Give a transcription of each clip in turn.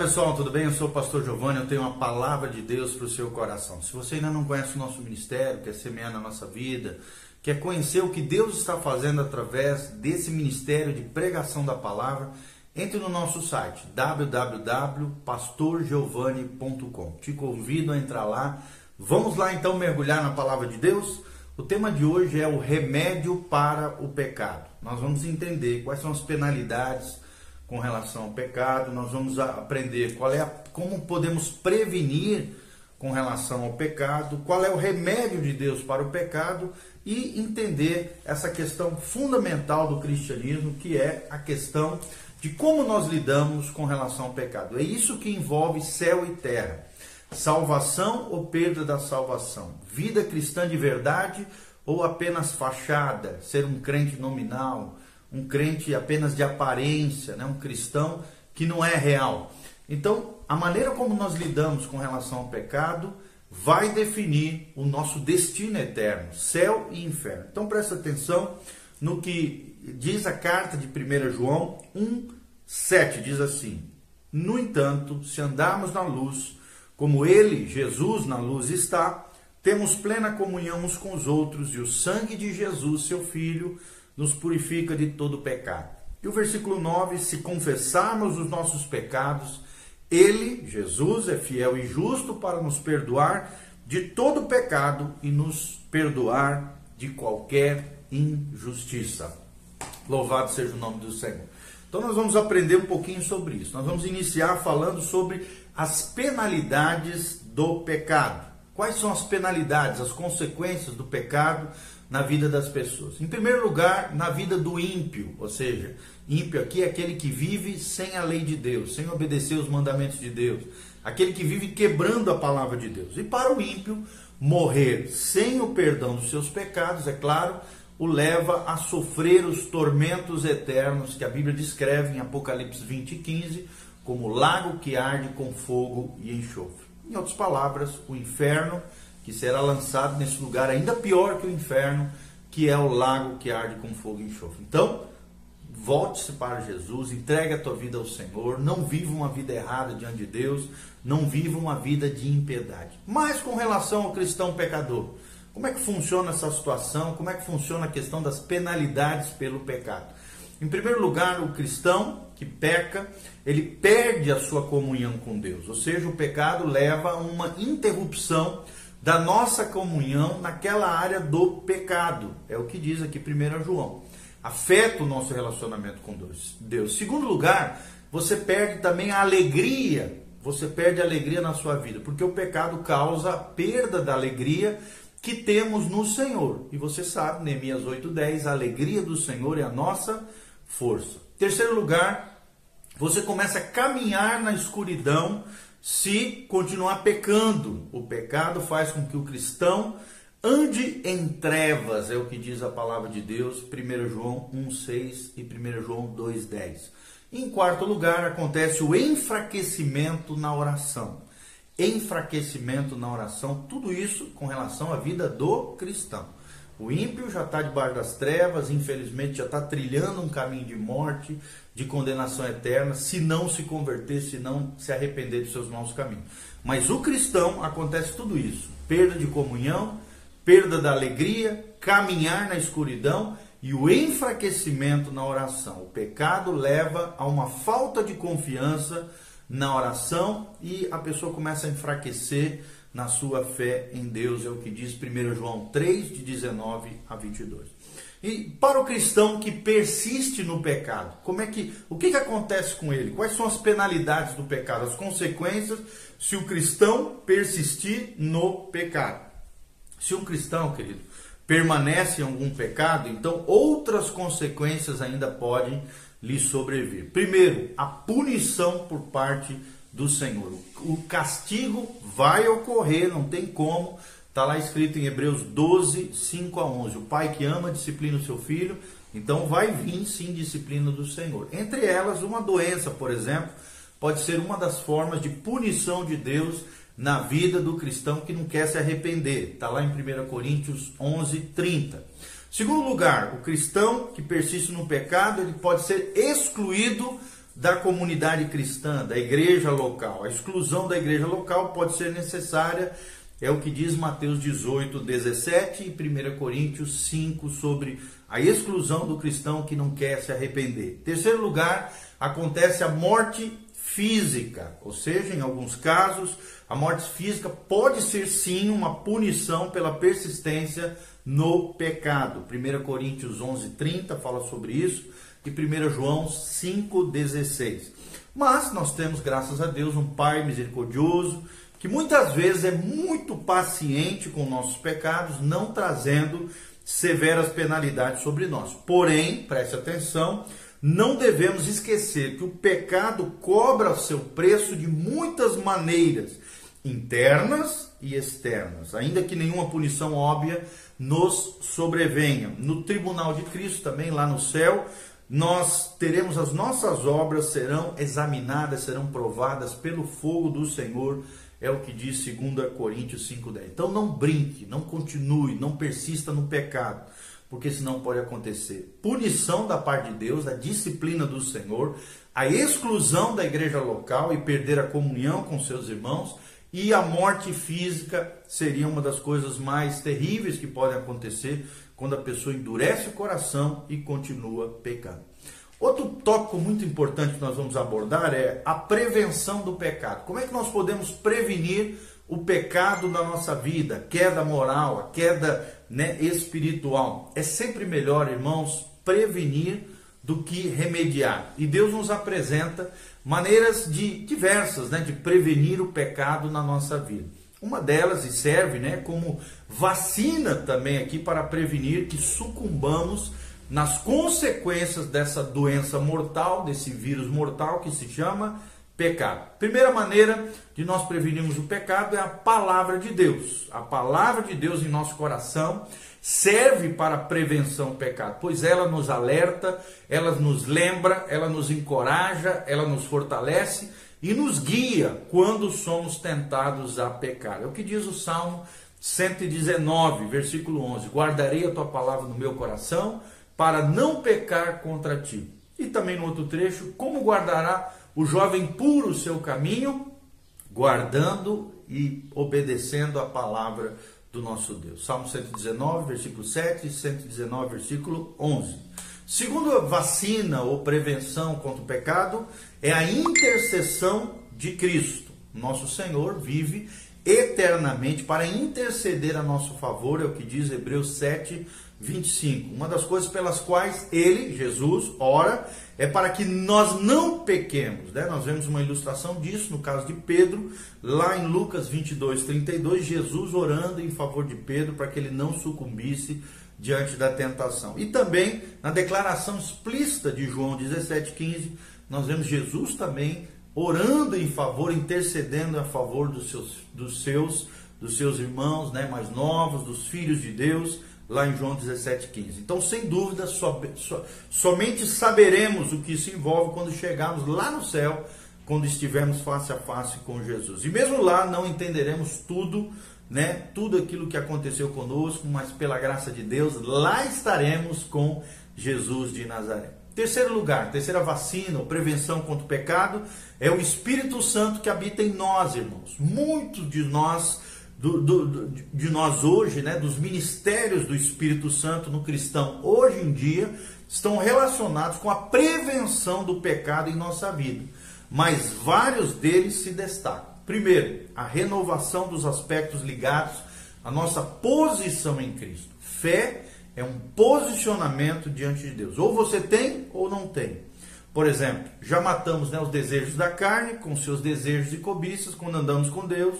pessoal, tudo bem? Eu sou o pastor Giovanni, eu tenho uma palavra de Deus para o seu coração. Se você ainda não conhece o nosso ministério, quer semear na nossa vida, quer conhecer o que Deus está fazendo através desse ministério de pregação da palavra, entre no nosso site www.pastorgiovanni.com. Te convido a entrar lá. Vamos lá então mergulhar na palavra de Deus? O tema de hoje é o remédio para o pecado. Nós vamos entender quais são as penalidades com relação ao pecado, nós vamos aprender qual é a, como podemos prevenir com relação ao pecado, qual é o remédio de Deus para o pecado e entender essa questão fundamental do cristianismo, que é a questão de como nós lidamos com relação ao pecado. É isso que envolve céu e terra. Salvação ou perda da salvação? Vida cristã de verdade ou apenas fachada? Ser um crente nominal? Um crente apenas de aparência, né? um cristão que não é real. Então, a maneira como nós lidamos com relação ao pecado vai definir o nosso destino eterno, céu e inferno. Então, presta atenção no que diz a carta de 1 João 1,7: diz assim: No entanto, se andarmos na luz, como Ele, Jesus, na luz está, temos plena comunhão uns com os outros, e o sangue de Jesus, seu Filho, nos purifica de todo pecado. E o versículo 9: se confessarmos os nossos pecados, ele, Jesus, é fiel e justo para nos perdoar de todo pecado e nos perdoar de qualquer injustiça. Louvado seja o nome do Senhor. Então nós vamos aprender um pouquinho sobre isso. Nós vamos iniciar falando sobre as penalidades do pecado. Quais são as penalidades, as consequências do pecado na vida das pessoas. Em primeiro lugar, na vida do ímpio, ou seja, ímpio aqui é aquele que vive sem a lei de Deus, sem obedecer os mandamentos de Deus, aquele que vive quebrando a palavra de Deus. E para o ímpio, morrer sem o perdão dos seus pecados, é claro, o leva a sofrer os tormentos eternos que a Bíblia descreve em Apocalipse 20 e 15 como lago que arde com fogo e enxofre. Em outras palavras, o inferno que será lançado nesse lugar ainda pior que o inferno, que é o lago que arde com fogo e enxofre. Então, volte-se para Jesus, entregue a tua vida ao Senhor, não viva uma vida errada diante de Deus, não viva uma vida de impiedade. Mas com relação ao cristão pecador, como é que funciona essa situação? Como é que funciona a questão das penalidades pelo pecado? Em primeiro lugar, o cristão que peca, ele perde a sua comunhão com Deus, ou seja, o pecado leva a uma interrupção da nossa comunhão naquela área do pecado. É o que diz aqui 1 João. Afeta o nosso relacionamento com Deus. Segundo lugar, você perde também a alegria. Você perde a alegria na sua vida, porque o pecado causa a perda da alegria que temos no Senhor. E você sabe, Neemias 8:10, a alegria do Senhor é a nossa força. Terceiro lugar, você começa a caminhar na escuridão se continuar pecando. O pecado faz com que o cristão ande em trevas, é o que diz a palavra de Deus, 1 João 1,6 e 1 João 2,10. Em quarto lugar, acontece o enfraquecimento na oração. Enfraquecimento na oração, tudo isso com relação à vida do cristão. O ímpio já está debaixo das trevas, infelizmente já está trilhando um caminho de morte, de condenação eterna, se não se converter, se não se arrepender dos seus maus caminhos. Mas o cristão acontece tudo isso: perda de comunhão, perda da alegria, caminhar na escuridão e o enfraquecimento na oração. O pecado leva a uma falta de confiança na oração e a pessoa começa a enfraquecer na sua fé em Deus, é o que diz 1 João 3, de 19 a 22. E para o cristão que persiste no pecado, como é que, o que, que acontece com ele? Quais são as penalidades do pecado, as consequências se o cristão persistir no pecado? Se um cristão, querido, permanece em algum pecado, então outras consequências ainda podem lhe sobreviver. Primeiro, a punição por parte do Senhor. O castigo vai ocorrer, não tem como. Está lá escrito em Hebreus 12, 5 a 11. O pai que ama disciplina o seu filho, então vai vir sim disciplina do Senhor. Entre elas, uma doença, por exemplo, pode ser uma das formas de punição de Deus na vida do cristão que não quer se arrepender. Está lá em 1 Coríntios 11, 30. Segundo lugar, o cristão que persiste no pecado, ele pode ser excluído da comunidade cristã, da igreja local. A exclusão da igreja local pode ser necessária, é o que diz Mateus 18, 17 e 1 Coríntios 5 sobre a exclusão do cristão que não quer se arrepender. Terceiro lugar, acontece a morte física, ou seja, em alguns casos, a morte física pode ser sim uma punição pela persistência no pecado. 1 Coríntios 11:30 fala sobre isso e 1 João 5:16. Mas nós temos, graças a Deus, um Pai misericordioso que muitas vezes é muito paciente com nossos pecados, não trazendo severas penalidades sobre nós. Porém, preste atenção, não devemos esquecer que o pecado cobra seu preço de muitas maneiras, internas e externas, ainda que nenhuma punição óbvia nos sobrevenha. No tribunal de Cristo, também lá no céu, nós teremos as nossas obras serão examinadas, serão provadas pelo fogo do Senhor, é o que diz 2 Coríntios 5:10. Então não brinque, não continue, não persista no pecado porque senão pode acontecer punição da parte de Deus, a disciplina do Senhor, a exclusão da igreja local e perder a comunhão com seus irmãos, e a morte física seria uma das coisas mais terríveis que podem acontecer quando a pessoa endurece o coração e continua pecando. Outro tópico muito importante que nós vamos abordar é a prevenção do pecado. Como é que nós podemos prevenir o pecado da nossa vida, a queda moral, a queda né, espiritual. É sempre melhor, irmãos, prevenir do que remediar. E Deus nos apresenta maneiras de diversas, né, de prevenir o pecado na nossa vida. Uma delas e serve, né, como vacina também aqui para prevenir que sucumbamos nas consequências dessa doença mortal, desse vírus mortal que se chama pecado. Primeira maneira de nós prevenirmos o pecado é a palavra de Deus. A palavra de Deus em nosso coração serve para prevenção do pecado, pois ela nos alerta, ela nos lembra, ela nos encoraja, ela nos fortalece e nos guia quando somos tentados a pecar. É o que diz o Salmo 119, versículo 11: Guardarei a tua palavra no meu coração para não pecar contra ti. E também no outro trecho, como guardará o jovem puro o seu caminho, guardando e obedecendo a palavra do nosso Deus. Salmo 119, versículo 7 e 119, versículo 11. Segundo a vacina ou prevenção contra o pecado é a intercessão de Cristo. Nosso Senhor vive eternamente para interceder a nosso favor, é o que diz Hebreus 7, 25. Uma das coisas pelas quais ele, Jesus, ora é para que nós não pequemos. Né? Nós vemos uma ilustração disso no caso de Pedro, lá em Lucas 22, 32, Jesus orando em favor de Pedro para que ele não sucumbisse diante da tentação. E também na declaração explícita de João 17, 15, nós vemos Jesus também orando em favor, intercedendo a favor dos seus, dos seus, dos seus irmãos né, mais novos, dos filhos de Deus lá em João 17,15. Então, sem dúvida, so, so, somente saberemos o que isso envolve quando chegarmos lá no céu, quando estivermos face a face com Jesus. E mesmo lá não entenderemos tudo, né? Tudo aquilo que aconteceu conosco, mas pela graça de Deus, lá estaremos com Jesus de Nazaré. Terceiro lugar, terceira vacina ou prevenção contra o pecado é o Espírito Santo que habita em nós, irmãos. Muitos de nós do, do, de nós hoje, né, dos ministérios do Espírito Santo no cristão hoje em dia, estão relacionados com a prevenção do pecado em nossa vida. Mas vários deles se destacam. Primeiro, a renovação dos aspectos ligados à nossa posição em Cristo. Fé é um posicionamento diante de Deus. Ou você tem ou não tem. Por exemplo, já matamos né, os desejos da carne com seus desejos e cobiças quando andamos com Deus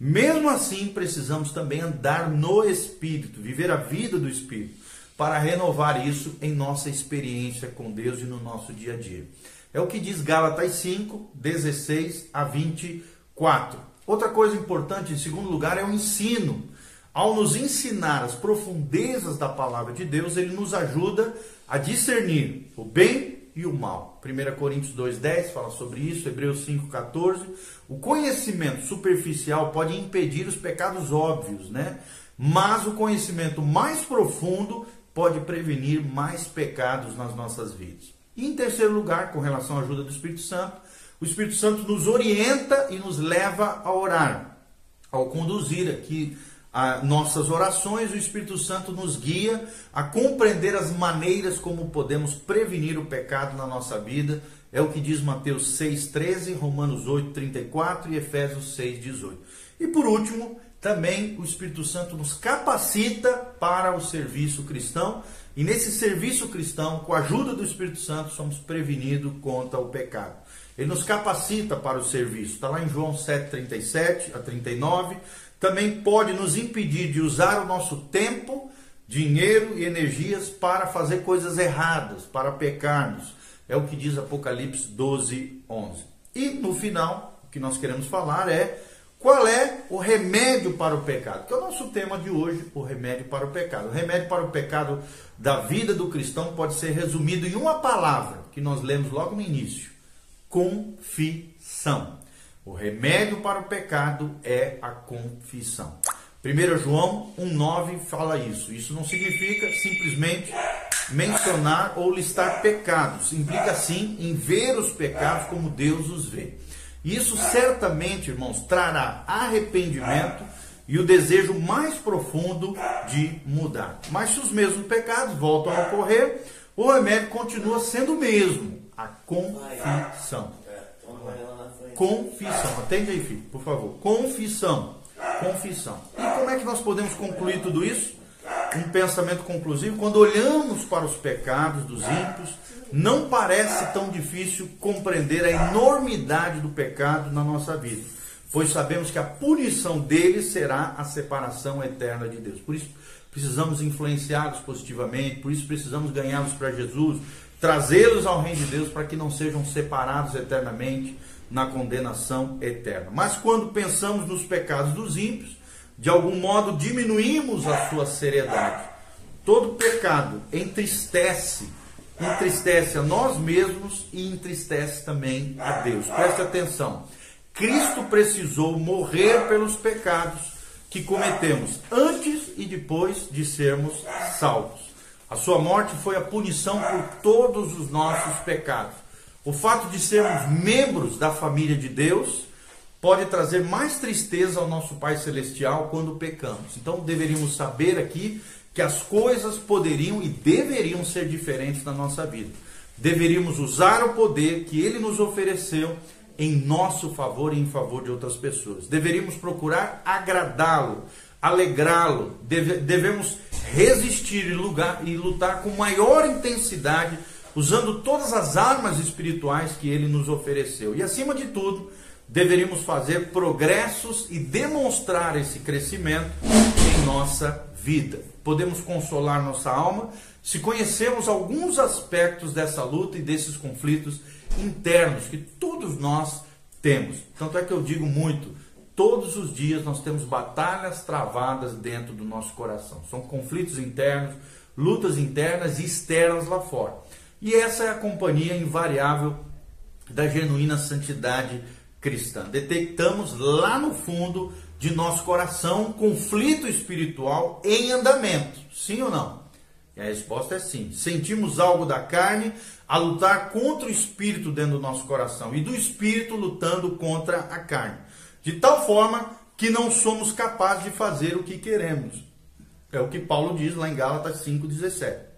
mesmo assim, precisamos também andar no Espírito, viver a vida do Espírito, para renovar isso em nossa experiência com Deus e no nosso dia a dia. É o que diz Gálatas 5, 16 a 24. Outra coisa importante, em segundo lugar, é o ensino. Ao nos ensinar as profundezas da palavra de Deus, ele nos ajuda a discernir o bem e o mal. 1 Coríntios 2,10 fala sobre isso, Hebreus 5,14. O conhecimento superficial pode impedir os pecados óbvios, né? Mas o conhecimento mais profundo pode prevenir mais pecados nas nossas vidas. E em terceiro lugar, com relação à ajuda do Espírito Santo, o Espírito Santo nos orienta e nos leva a orar. Ao conduzir aqui a nossas orações, o Espírito Santo nos guia a compreender as maneiras como podemos prevenir o pecado na nossa vida. É o que diz Mateus 6,13, Romanos 8,34 e Efésios 6,18. E por último, também o Espírito Santo nos capacita para o serviço cristão. E nesse serviço cristão, com a ajuda do Espírito Santo, somos prevenidos contra o pecado. Ele nos capacita para o serviço. Está lá em João 7,37 a 39 também pode nos impedir de usar o nosso tempo, dinheiro e energias para fazer coisas erradas, para pecarmos. É o que diz Apocalipse 12, 11. E no final, o que nós queremos falar é qual é o remédio para o pecado? Que é o nosso tema de hoje, o remédio para o pecado. O remédio para o pecado da vida do cristão pode ser resumido em uma palavra que nós lemos logo no início: confissão. O remédio para o pecado é a confissão. 1 João 1,9 fala isso. Isso não significa simplesmente mencionar ou listar pecados. Implica sim em ver os pecados como Deus os vê. Isso certamente, irmãos, trará arrependimento e o desejo mais profundo de mudar. Mas se os mesmos pecados voltam a ocorrer, o remédio continua sendo o mesmo: a confissão. Confissão. Atende aí, filho, por favor. Confissão. Confissão. E como é que nós podemos concluir tudo isso? Um pensamento conclusivo. Quando olhamos para os pecados dos ímpios, não parece tão difícil compreender a enormidade do pecado na nossa vida, pois sabemos que a punição deles será a separação eterna de Deus. Por isso, precisamos influenciá-los positivamente, por isso precisamos ganhá-los para Jesus, trazê-los ao reino de Deus para que não sejam separados eternamente na condenação eterna. Mas quando pensamos nos pecados dos ímpios, de algum modo diminuímos a sua seriedade. Todo pecado entristece, entristece a nós mesmos e entristece também a Deus. Preste atenção. Cristo precisou morrer pelos pecados que cometemos antes e depois de sermos salvos. A sua morte foi a punição por todos os nossos pecados. O fato de sermos membros da família de Deus pode trazer mais tristeza ao nosso Pai Celestial quando pecamos. Então deveríamos saber aqui que as coisas poderiam e deveriam ser diferentes na nossa vida. Deveríamos usar o poder que Ele nos ofereceu em nosso favor e em favor de outras pessoas. Deveríamos procurar agradá-lo, alegrá-lo. Deve, devemos resistir e, lugar, e lutar com maior intensidade usando todas as armas espirituais que ele nos ofereceu. E acima de tudo, deveríamos fazer progressos e demonstrar esse crescimento em nossa vida. Podemos consolar nossa alma se conhecermos alguns aspectos dessa luta e desses conflitos internos que todos nós temos. Tanto é que eu digo muito, todos os dias nós temos batalhas travadas dentro do nosso coração. São conflitos internos, lutas internas e externas lá fora. E essa é a companhia invariável da genuína santidade cristã. Detectamos lá no fundo de nosso coração um conflito espiritual em andamento. Sim ou não? E a resposta é sim. Sentimos algo da carne a lutar contra o espírito dentro do nosso coração e do espírito lutando contra a carne. De tal forma que não somos capazes de fazer o que queremos. É o que Paulo diz lá em Gálatas 5,17.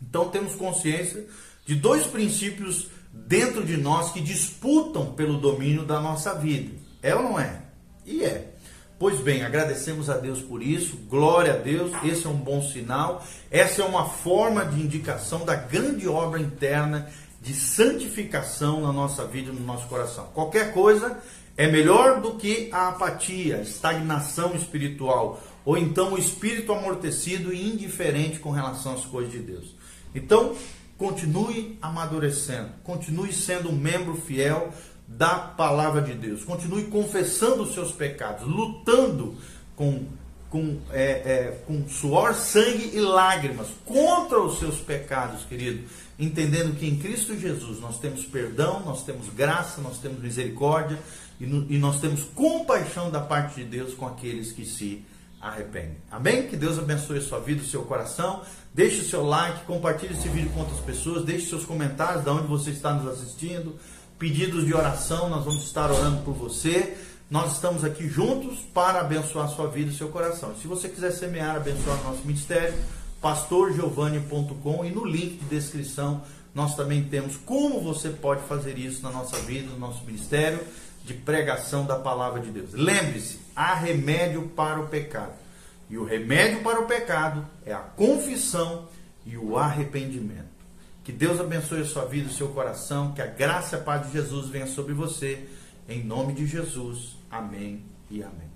Então temos consciência de dois princípios dentro de nós que disputam pelo domínio da nossa vida. É ou não é? E é. Pois bem, agradecemos a Deus por isso, glória a Deus, esse é um bom sinal, essa é uma forma de indicação da grande obra interna de santificação na nossa vida, no nosso coração. Qualquer coisa é melhor do que a apatia, estagnação espiritual, ou então o espírito amortecido e indiferente com relação às coisas de Deus. Então, continue amadurecendo, continue sendo um membro fiel da palavra de Deus, continue confessando os seus pecados, lutando com, com, é, é, com suor, sangue e lágrimas contra os seus pecados, querido, entendendo que em Cristo Jesus nós temos perdão, nós temos graça, nós temos misericórdia e, no, e nós temos compaixão da parte de Deus com aqueles que se arrependem. Amém? Que Deus abençoe a sua vida, o seu coração. Deixe o seu like, compartilhe esse vídeo com outras pessoas, deixe seus comentários de onde você está nos assistindo, pedidos de oração, nós vamos estar orando por você. Nós estamos aqui juntos para abençoar a sua vida e o seu coração. Se você quiser semear, abençoar nosso ministério, pastorgiovanni.com e no link de descrição nós também temos como você pode fazer isso na nossa vida, no nosso ministério de pregação da palavra de Deus. Lembre-se, há remédio para o pecado. E o remédio para o pecado é a confissão e o arrependimento. Que Deus abençoe a sua vida, o seu coração, que a graça e a paz de Jesus venha sobre você. Em nome de Jesus. Amém e amém.